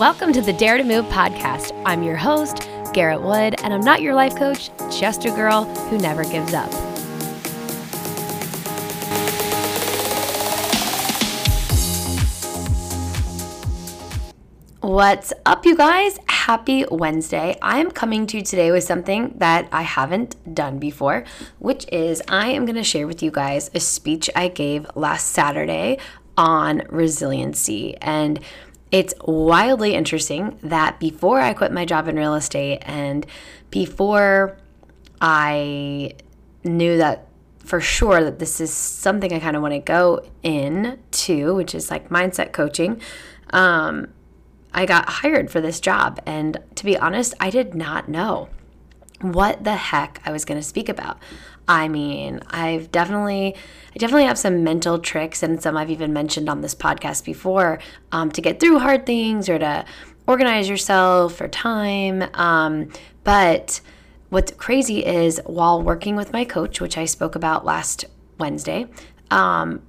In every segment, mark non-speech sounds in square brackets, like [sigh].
Welcome to the Dare to Move podcast. I'm your host, Garrett Wood, and I'm not your life coach, just a girl who never gives up. What's up, you guys? Happy Wednesday. I'm coming to you today with something that I haven't done before, which is I am going to share with you guys a speech I gave last Saturday on resiliency. And it's wildly interesting that before I quit my job in real estate and before I knew that for sure that this is something I kind of want to go in to, which is like mindset coaching. Um, I got hired for this job, and to be honest, I did not know what the heck I was going to speak about. I mean, I've definitely, I definitely have some mental tricks, and some I've even mentioned on this podcast before um, to get through hard things or to organize yourself for time. Um, but what's crazy is while working with my coach, which I spoke about last Wednesday, um,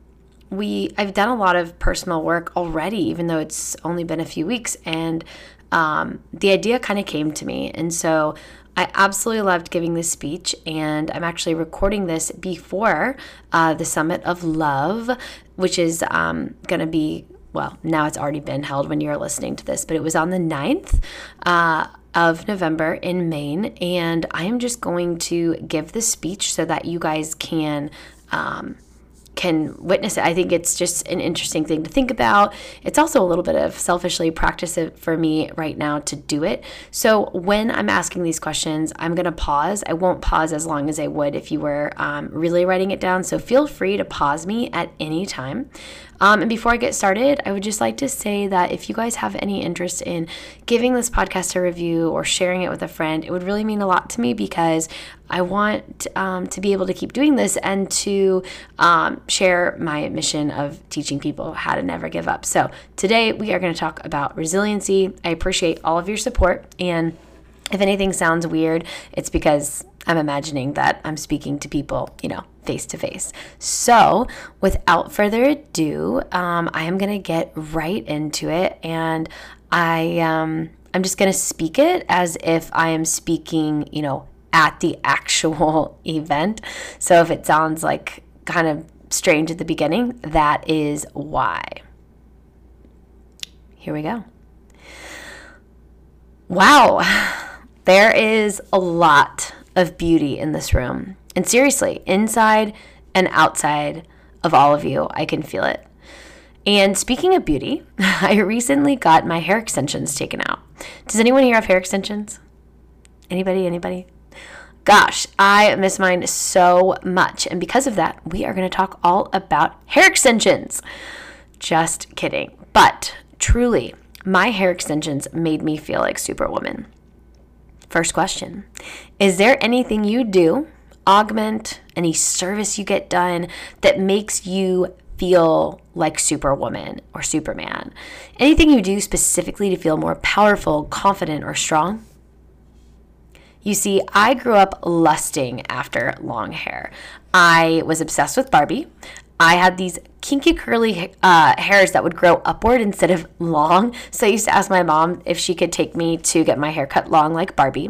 we I've done a lot of personal work already, even though it's only been a few weeks, and um, the idea kind of came to me, and so I absolutely loved giving this speech, and I'm actually recording this before uh, the Summit of Love, which is um, going to be, well, now it's already been held when you're listening to this, but it was on the 9th. Uh, of November in Maine, and I am just going to give the speech so that you guys can um, can witness it. I think it's just an interesting thing to think about. It's also a little bit of selfishly practice for me right now to do it. So when I'm asking these questions, I'm going to pause. I won't pause as long as I would if you were um, really writing it down. So feel free to pause me at any time. Um, and before I get started, I would just like to say that if you guys have any interest in giving this podcast a review or sharing it with a friend, it would really mean a lot to me because I want um, to be able to keep doing this and to um, share my mission of teaching people how to never give up. So today we are going to talk about resiliency. I appreciate all of your support. And if anything sounds weird, it's because I'm imagining that I'm speaking to people, you know, face to face. So, without further ado, um, I am going to get right into it, and I um, I'm just going to speak it as if I am speaking, you know, at the [laughs] actual event. So, if it sounds like kind of strange at the beginning, that is why. Here we go. Wow, [sighs] there is a lot of beauty in this room. And seriously, inside and outside of all of you, I can feel it. And speaking of beauty, [laughs] I recently got my hair extensions taken out. Does anyone here have hair extensions? Anybody? Anybody? Gosh, I miss mine so much. And because of that, we are going to talk all about hair extensions. Just kidding. But truly, my hair extensions made me feel like Superwoman. First question Is there anything you do, augment, any service you get done that makes you feel like Superwoman or Superman? Anything you do specifically to feel more powerful, confident, or strong? You see, I grew up lusting after long hair. I was obsessed with Barbie. I had these kinky curly uh, hairs that would grow upward instead of long. So I used to ask my mom if she could take me to get my hair cut long like Barbie.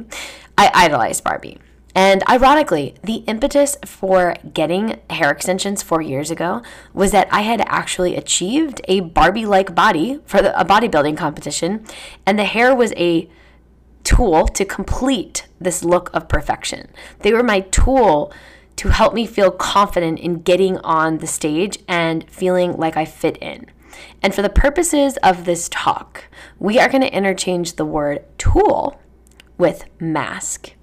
I idolized Barbie. And ironically, the impetus for getting hair extensions four years ago was that I had actually achieved a Barbie like body for the, a bodybuilding competition, and the hair was a tool to complete this look of perfection. They were my tool to help me feel confident in getting on the stage and feeling like I fit in. And for the purposes of this talk, we are going to interchange the word tool with mask.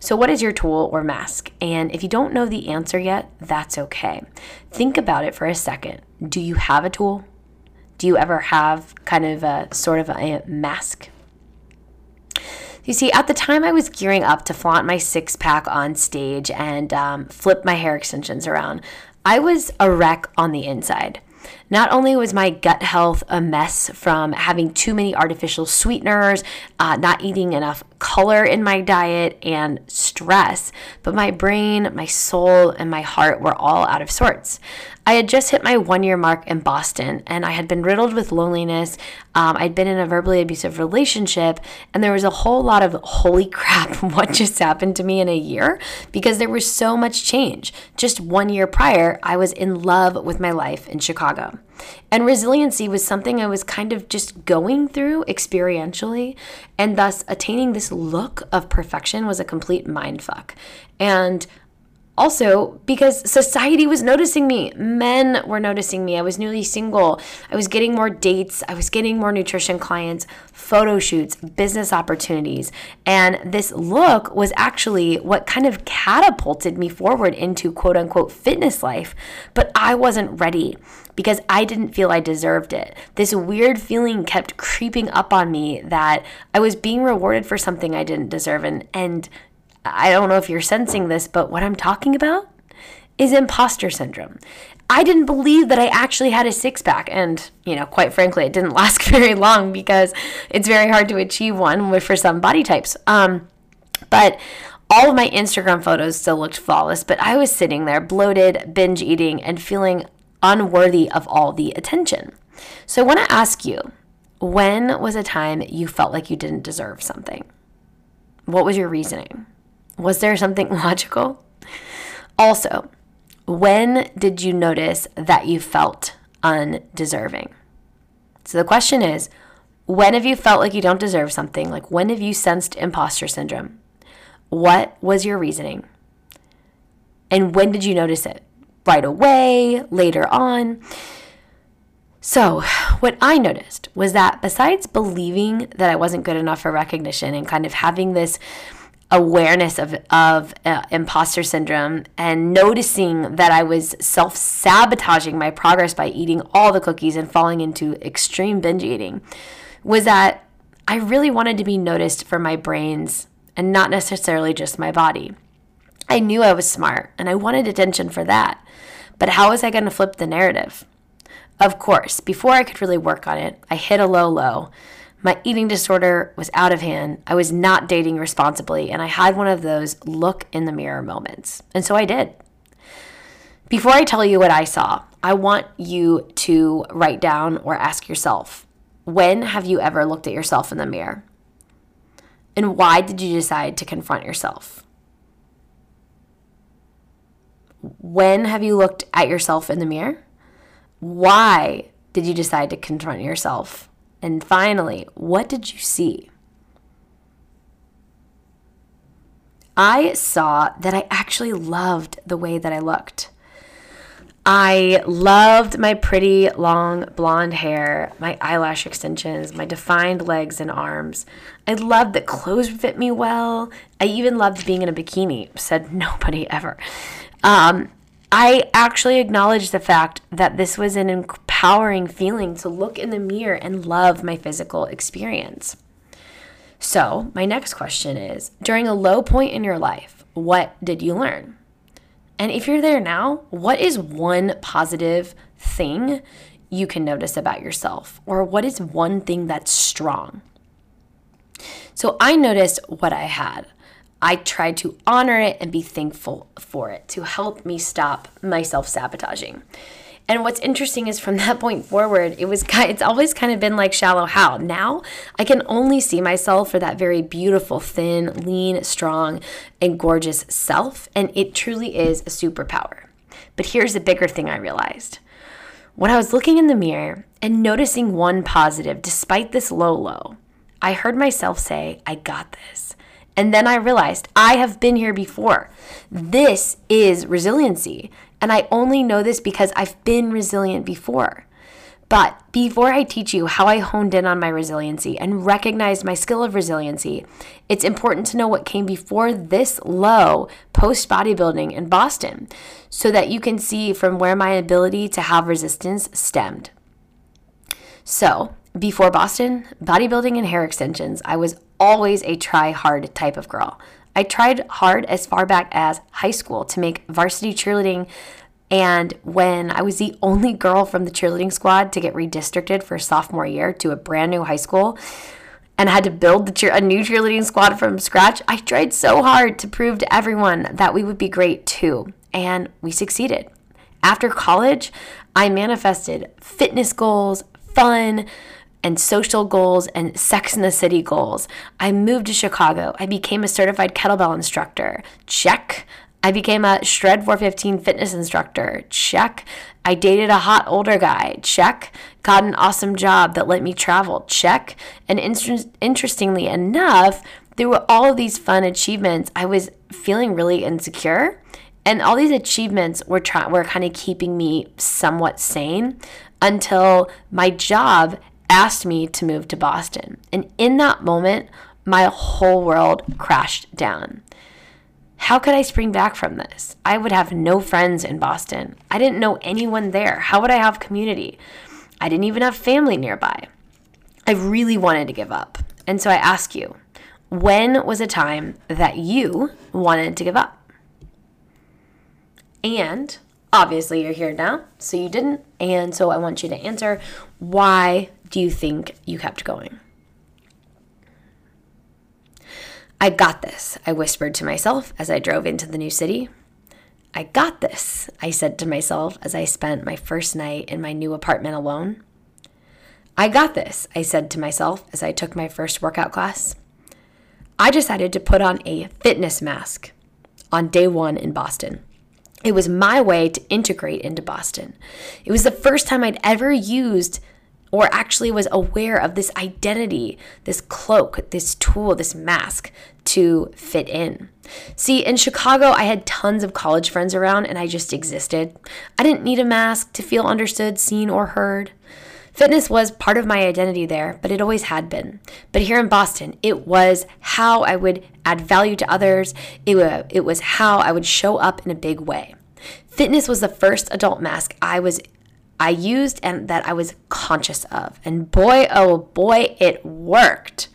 So, what is your tool or mask? And if you don't know the answer yet, that's okay. Think about it for a second. Do you have a tool? Do you ever have kind of a sort of a mask? You see, at the time I was gearing up to flaunt my six pack on stage and um, flip my hair extensions around, I was a wreck on the inside. Not only was my gut health a mess from having too many artificial sweeteners, uh, not eating enough color in my diet, and stress, but my brain, my soul, and my heart were all out of sorts. I had just hit my one year mark in Boston and I had been riddled with loneliness. Um, I'd been in a verbally abusive relationship, and there was a whole lot of holy [laughs] crap, what just happened to me in a year? Because there was so much change. Just one year prior, I was in love with my life in Chicago. And resiliency was something I was kind of just going through experientially, and thus attaining this look of perfection was a complete mindfuck. And also, because society was noticing me, men were noticing me. I was newly single. I was getting more dates. I was getting more nutrition clients, photo shoots, business opportunities. And this look was actually what kind of catapulted me forward into quote unquote fitness life. But I wasn't ready because I didn't feel I deserved it. This weird feeling kept creeping up on me that I was being rewarded for something I didn't deserve. And, and I don't know if you're sensing this, but what I'm talking about is imposter syndrome. I didn't believe that I actually had a six pack. And, you know, quite frankly, it didn't [laughs] last very long because it's very hard to achieve one for some body types. Um, but all of my Instagram photos still looked flawless, but I was sitting there bloated, binge eating, and feeling unworthy of all the attention. So I want to ask you when was a time you felt like you didn't deserve something? What was your reasoning? Was there something [laughs] logical? Also, when did you notice that you felt undeserving? So the question is, when have you felt like you don't deserve something? Like when have you sensed imposter syndrome? What was your reasoning? And when did you notice it? Right away, later on? So, what I noticed was that besides believing that I wasn't good enough for recognition and kind of having this awareness of, of uh, imposter syndrome and noticing that I was self sabotaging my progress by eating all the cookies and falling into extreme binge eating was that I really wanted to be noticed for my brains and not necessarily just my body. I knew I was smart and I wanted attention for that. But how was I going to flip the narrative? Of course, before I could really work on it, I hit a low low my eating disorder was out of hand. I was not dating responsibly, and I had one of those look in the mirror moments. And so I did. Before I tell you what I saw, I want you to write down or ask yourself when have you ever looked at yourself in the mirror? And why did you decide to confront yourself? When have you looked at yourself in the mirror? Why did you decide to confront yourself? And finally, what did you see? I saw that I actually loved the way that I looked. I loved my pretty long blonde hair, my eyelash extensions, my defined legs and arms. I loved that clothes fit me well. I even loved being in a bikini, said [laughs] nobody ever. Um, I actually acknowledged the fact that this was an empowering feeling to look in the mirror and love my physical experience. So, my next question is during a low point in your life, what did you learn? And if you're there now, what is one positive thing you can notice about yourself? Or what is one thing that's strong? So, I noticed what I had. I tried to honor it and be thankful for it to help me stop my self sabotaging. And what's interesting is from [laughs] that point forward, it was it's always kind of been like shallow how. Now I can only see myself for that very beautiful, thin, lean, strong, and gorgeous self, and it truly is a superpower. But here's the bigger thing I realized. When I was looking in the mirror and noticing one positive despite this low low, I heard myself say, I got this. And then I realized I have been here before. This is resiliency. And I only know this because I've been resilient before. But before I teach you how I honed in on my resiliency and recognized my skill of resiliency, it's important to know what came before this low post bodybuilding in Boston so that you can see from where my ability to have resistance stemmed. So, before Boston, bodybuilding and hair extensions, I was always a try hard type of girl. I tried hard as far back as high school to make varsity cheerleading. And when I was the [laughs] only girl from the cheerleading squad to get redistricted for sophomore year to a brand new high school, and had to build the cheer- a new cheerleading squad from scratch, I tried so hard to prove to everyone that we would be great too. And we succeeded. After college, I manifested fitness goals, fun, and social goals and sex in the city goals. I moved to Chicago. I became a certified kettlebell instructor. Check. I became a Shred 415 fitness instructor. Check. I dated a hot older guy. Check. Got an awesome job that let me travel. Check. And inter- interestingly enough, through all of these fun achievements, I was feeling really insecure. And all these achievements were try- were kind of keeping me somewhat sane until my job asked me to move to Boston. And in that moment, my whole world crashed down. How could I spring back from this? I would have no friends in Boston. I didn't know anyone there. How would I have community? I didn't even have family nearby. I really wanted to give up. And so I ask you, when was a time that you wanted to give up? And obviously, you're here now, so you didn't. And so I want you to answer why do you think you kept going? I got this, I whispered to myself as I drove into the new city. I got this, I said to myself as I spent my first night in my new apartment alone. I got this, I said to myself as I took my first workout class. I decided to put on a fitness mask on day one in Boston. It was my way to integrate into Boston. It was the first time I'd ever used or actually was aware of this identity, this cloak, this tool, this mask to fit in. See, in Chicago, I had tons of college friends around and I just existed. I didn't need a mask to feel understood, seen, or heard. Fitness was part of my identity there, but it always had been. But here in Boston, it was how I would add value to others, it, it was how I would show up in a big way. Fitness was the first adult mask I was I used and that I was conscious of. And boy, oh boy, it worked.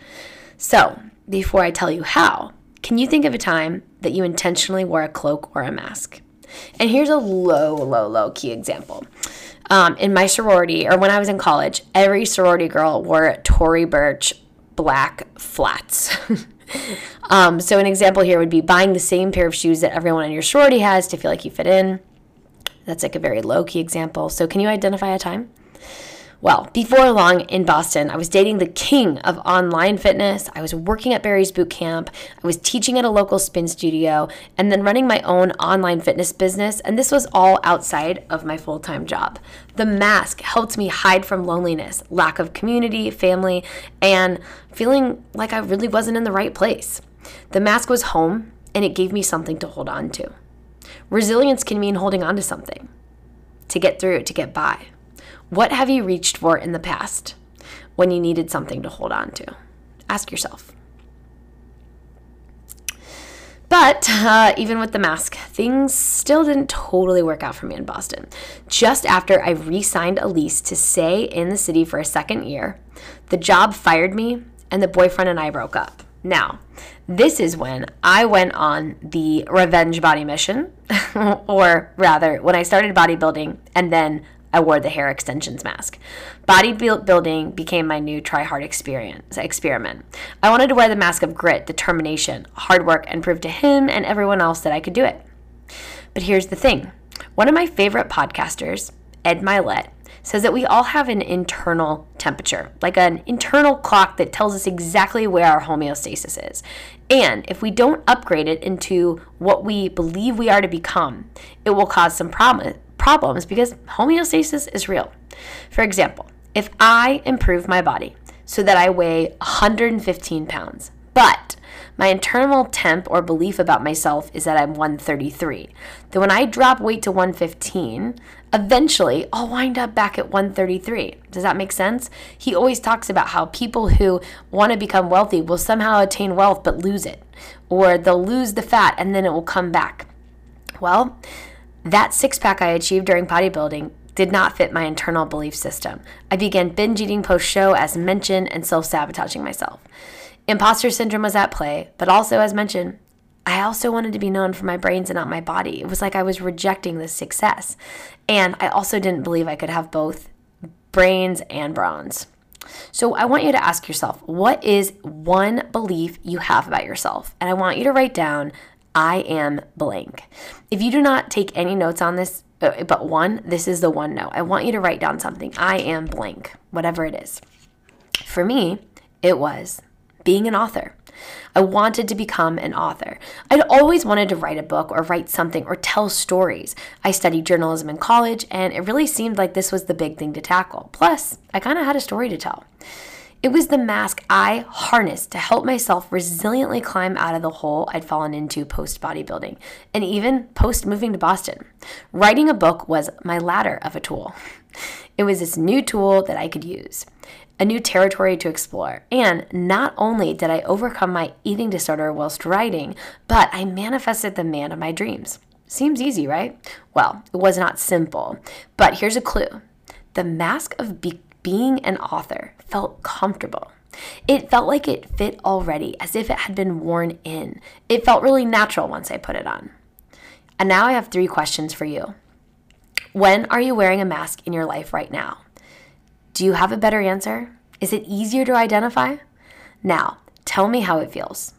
So, before I tell you how, can you think of a time that you intentionally wore a cloak or a mask? And here's a low, low, low key example. Um, in my sorority, or when I was in college, every sorority girl wore Tory Burch black flats. [laughs] um, so, an example here would be buying the same pair of shoes that everyone in your sorority has to feel like you fit in. That's like a very low key example. So, can you identify a time? Well, before long in Boston, I was dating the king of online fitness. I was working at Barry's Boot Camp. I was teaching at a local spin studio and then running my own online fitness business. And this was all outside of my full time job. The mask helped me hide from loneliness, lack of community, family, and feeling like I really wasn't in the right place. The mask was home and it gave me something to hold on to. Resilience can mean holding on to something to get through, it, to get by. What have you reached for in the past when you needed something to hold on to? Ask yourself. But uh, even with the mask, things still didn't totally work out for me in Boston. Just after I re signed a lease to stay in the city for a second year, the job fired me and the boyfriend and I broke up. Now, this is when I went on the revenge body mission, [laughs] or rather, when I started bodybuilding and then I wore the hair extensions mask. Bodybuilding became my new try hard experience experiment. I wanted to wear the mask of grit, determination, hard work, and prove to him and everyone else that I could do it. But here's the thing one of my favorite podcasters, Ed Mylett, says that we all have an internal temperature, like an internal clock that tells us exactly where our homeostasis is. And if we don't upgrade it into what we believe we are to become, it will cause some problem, problems because homeostasis is real. For example, if I improve my body so that I weigh 115 pounds, but my internal temp or belief about myself is that I'm 133. Then when I drop weight to 115, eventually I'll wind up back at 133. Does that make sense? He always talks about how people who want to become wealthy will somehow attain wealth but lose it, or they'll lose the fat and then it will come back. Well, that six pack I achieved during bodybuilding did not fit my internal belief system. I began binge eating post show, as mentioned, and self sabotaging myself. Imposter syndrome was at play, but also, as mentioned, I also wanted to be known for my brains and not my body. It was like I was rejecting this success. And I also didn't believe I could have both brains and bronze. So I want you to ask yourself what is one belief you have about yourself? And I want you to write down I am blank. If you do not take any notes on this, Uh, but one, this is the one note. I want you to write down something. I am blank, whatever it is. For me, it was being an author. I wanted to become an author. I'd always wanted to write a book or write something or tell stories. I studied journalism in college, and it really seemed like this was the big thing to tackle. Plus, I kind of had a story to tell. It was the mask I harnessed to help myself resiliently climb out of the hole I'd fallen into post bodybuilding and even post moving to Boston. Writing a book was my ladder of a tool. It was this new tool that I could use, a new territory to explore. And not only did I overcome my eating disorder whilst writing, but I manifested the man of my dreams. Seems easy, right? Well, it was not simple. But here's a clue the mask of be- being an author felt comfortable. It felt like it fit already, as if it had been worn in. It felt really natural once I put it on. And now I have three questions for you. When are you wearing a mask in your life right now? Do you have a better answer? Is it easier to identify? Now, tell me how it feels.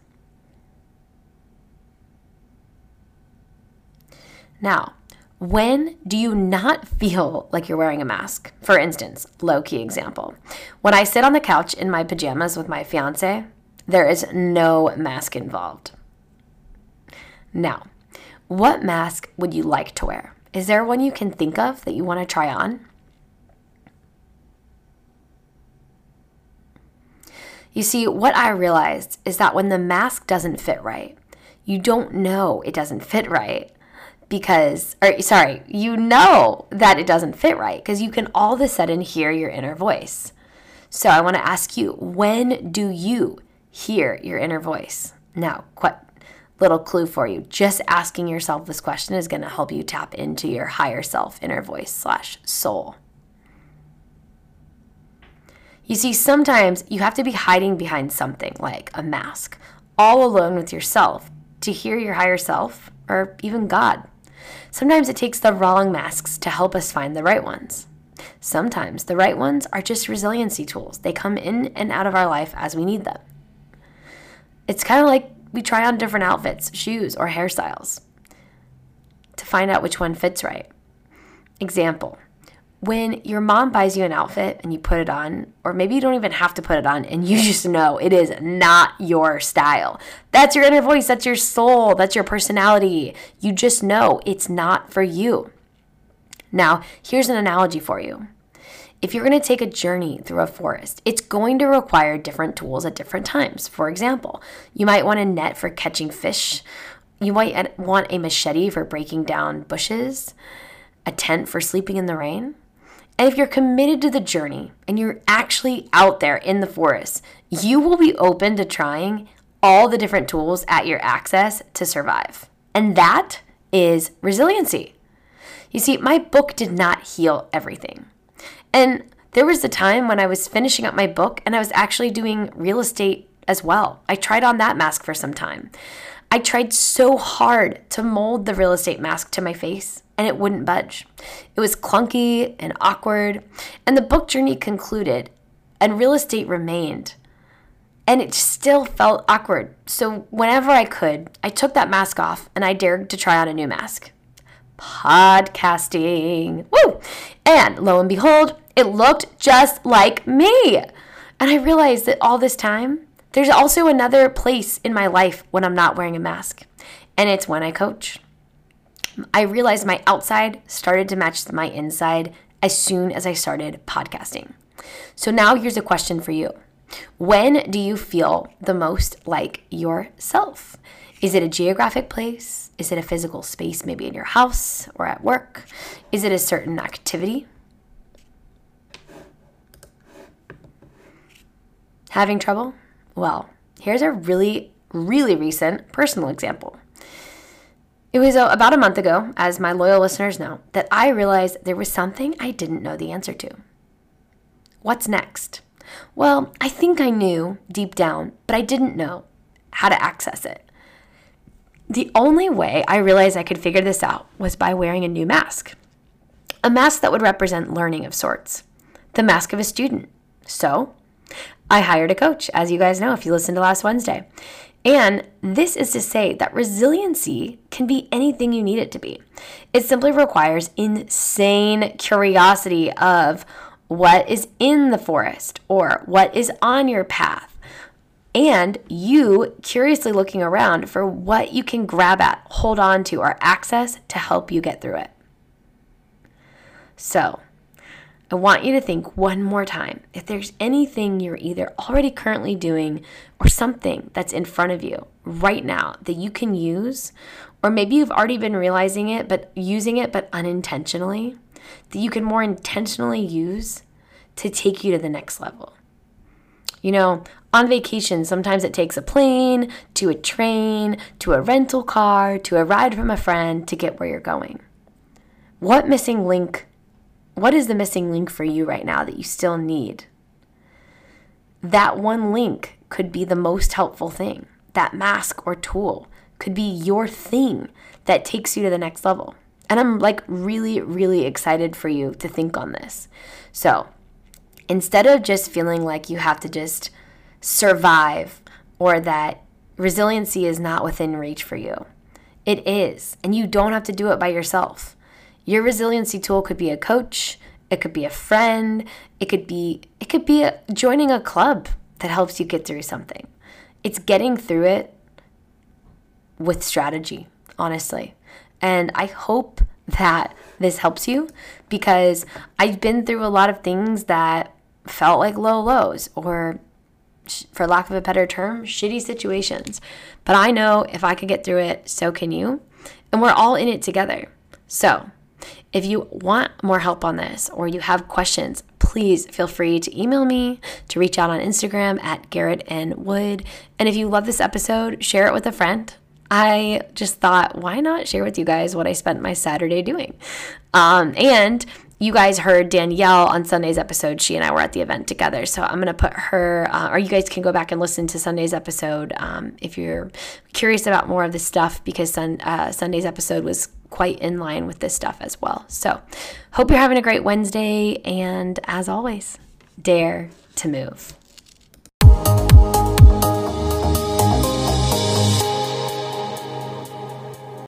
Now, when do you not feel like you're wearing a mask? For instance, low key example. When I sit on the couch in my pajamas with my fiance, there is no mask involved. Now, what mask would you like to wear? Is there one you can think of that you want to try on? You see, what I realized is that when the mask doesn't fit right, you don't know it doesn't fit right because, or sorry, you know that it doesn't fit right because you can all of a sudden hear your inner voice. So I want to ask you, when do you hear your inner voice? Now, what little clue for you? Just asking yourself this question is going to help you tap into your higher self, inner voice slash soul. You see, sometimes you have to be hiding behind something like a mask, all alone with yourself, to hear your higher self or even God. Sometimes it takes the wrong masks to help us find the right ones. Sometimes the right ones are just resiliency tools. They come in and out of our life as we need them. It's kind of like we try on different outfits, shoes, or hairstyles to find out which one fits right. Example when your mom buys you an outfit and you put it on, or maybe you don't even have to put it on and you [laughs] just know it is not your style. That's your inner voice, that's your soul, that's your personality. You just know it's not for you. Now, here's an analogy for you. If you're going to take a journey through a forest, it's going to require different tools at different times. For example, you might want a net for catching fish, you might want a machete for breaking down bushes, a tent for sleeping in the rain. And if you're committed to the journey and you're actually out there in the forest, you will be open to trying all the different tools at your access to survive. And that is resiliency. You see, my book did not heal everything. And there was a time when I was finishing up my book and I was actually doing real estate as well. I tried on that mask for some time. I tried so hard to mold the real estate mask to my face and it wouldn't budge. It was clunky and awkward, and the book journey concluded, and real estate remained. And it still felt awkward. So, whenever I could, I took that mask off and I dared to try on a new mask podcasting. Woo! And lo and behold, it looked just like me. And I realized that all this time, there's also another place in my life when I'm not wearing a mask, and it's when I coach. I realized my outside started to match my inside as soon as I started podcasting. So now here's a question for you. When do you feel the most like yourself? Is it a geographic place? Is it a physical space, maybe in your house or at work? Is it a certain activity? Having trouble? Well, here's a really, really recent personal example. It was uh, about a month ago, as my loyal listeners know, that I realized there was something I didn't know the answer to. What's next? Well, I think I knew deep down, but I didn't know how to access it. The only way I realized I could figure this out was by wearing a new mask. A mask that would represent learning of sorts, the mask of a student. So, I hired a coach, as you guys know if you listened to last Wednesday. And this is to say that resiliency can be anything you need it to be. It simply requires insane curiosity of what is in the forest or what is on your path. And you curiously looking around for what you can grab at, hold on to, or access to help you get through it. So, I want you to think one more time if there's anything you're either already currently doing or something that's in front of you right now that you can use, or maybe you've already been realizing it but using it but unintentionally, that you can more intentionally use to take you to the next level. You know, on vacation, sometimes it takes a plane, to a train, to a rental car, to a ride from a friend to get where you're going. What missing link what is the missing link for you right now that you still need? That one link could be the most helpful thing. That mask or tool could be your thing that takes you to the next level. And I'm like really, really excited for you to think on this. So instead of just feeling like you have to just survive or that resiliency is not within reach for you, it is. And you don't have to do it by yourself. Your resiliency tool could be a coach, it could be a friend, it could be it could be a, joining a club that helps you get through something. It's getting through it with strategy, honestly. And I hope that this helps you because I've been through a lot of things that felt like low lows or for lack of a better term, shitty situations. But I know if I can get through it, so can you. And we're all in it together. So, if you want more help on this or you have questions, please feel free to email me, to reach out on Instagram at Garrett N. Wood. And if you love this episode, share it with a friend. I just thought, why not share with you guys what I spent my Saturday doing? Um, and you guys heard Danielle on Sunday's episode. She and I were at the event together. So I'm going to put her, uh, or you guys can go back and listen to Sunday's episode um, if you're curious about more of this stuff because sun, uh, Sunday's episode was quite in line with this stuff as well. So, hope you're having a great Wednesday. And as always, dare to move.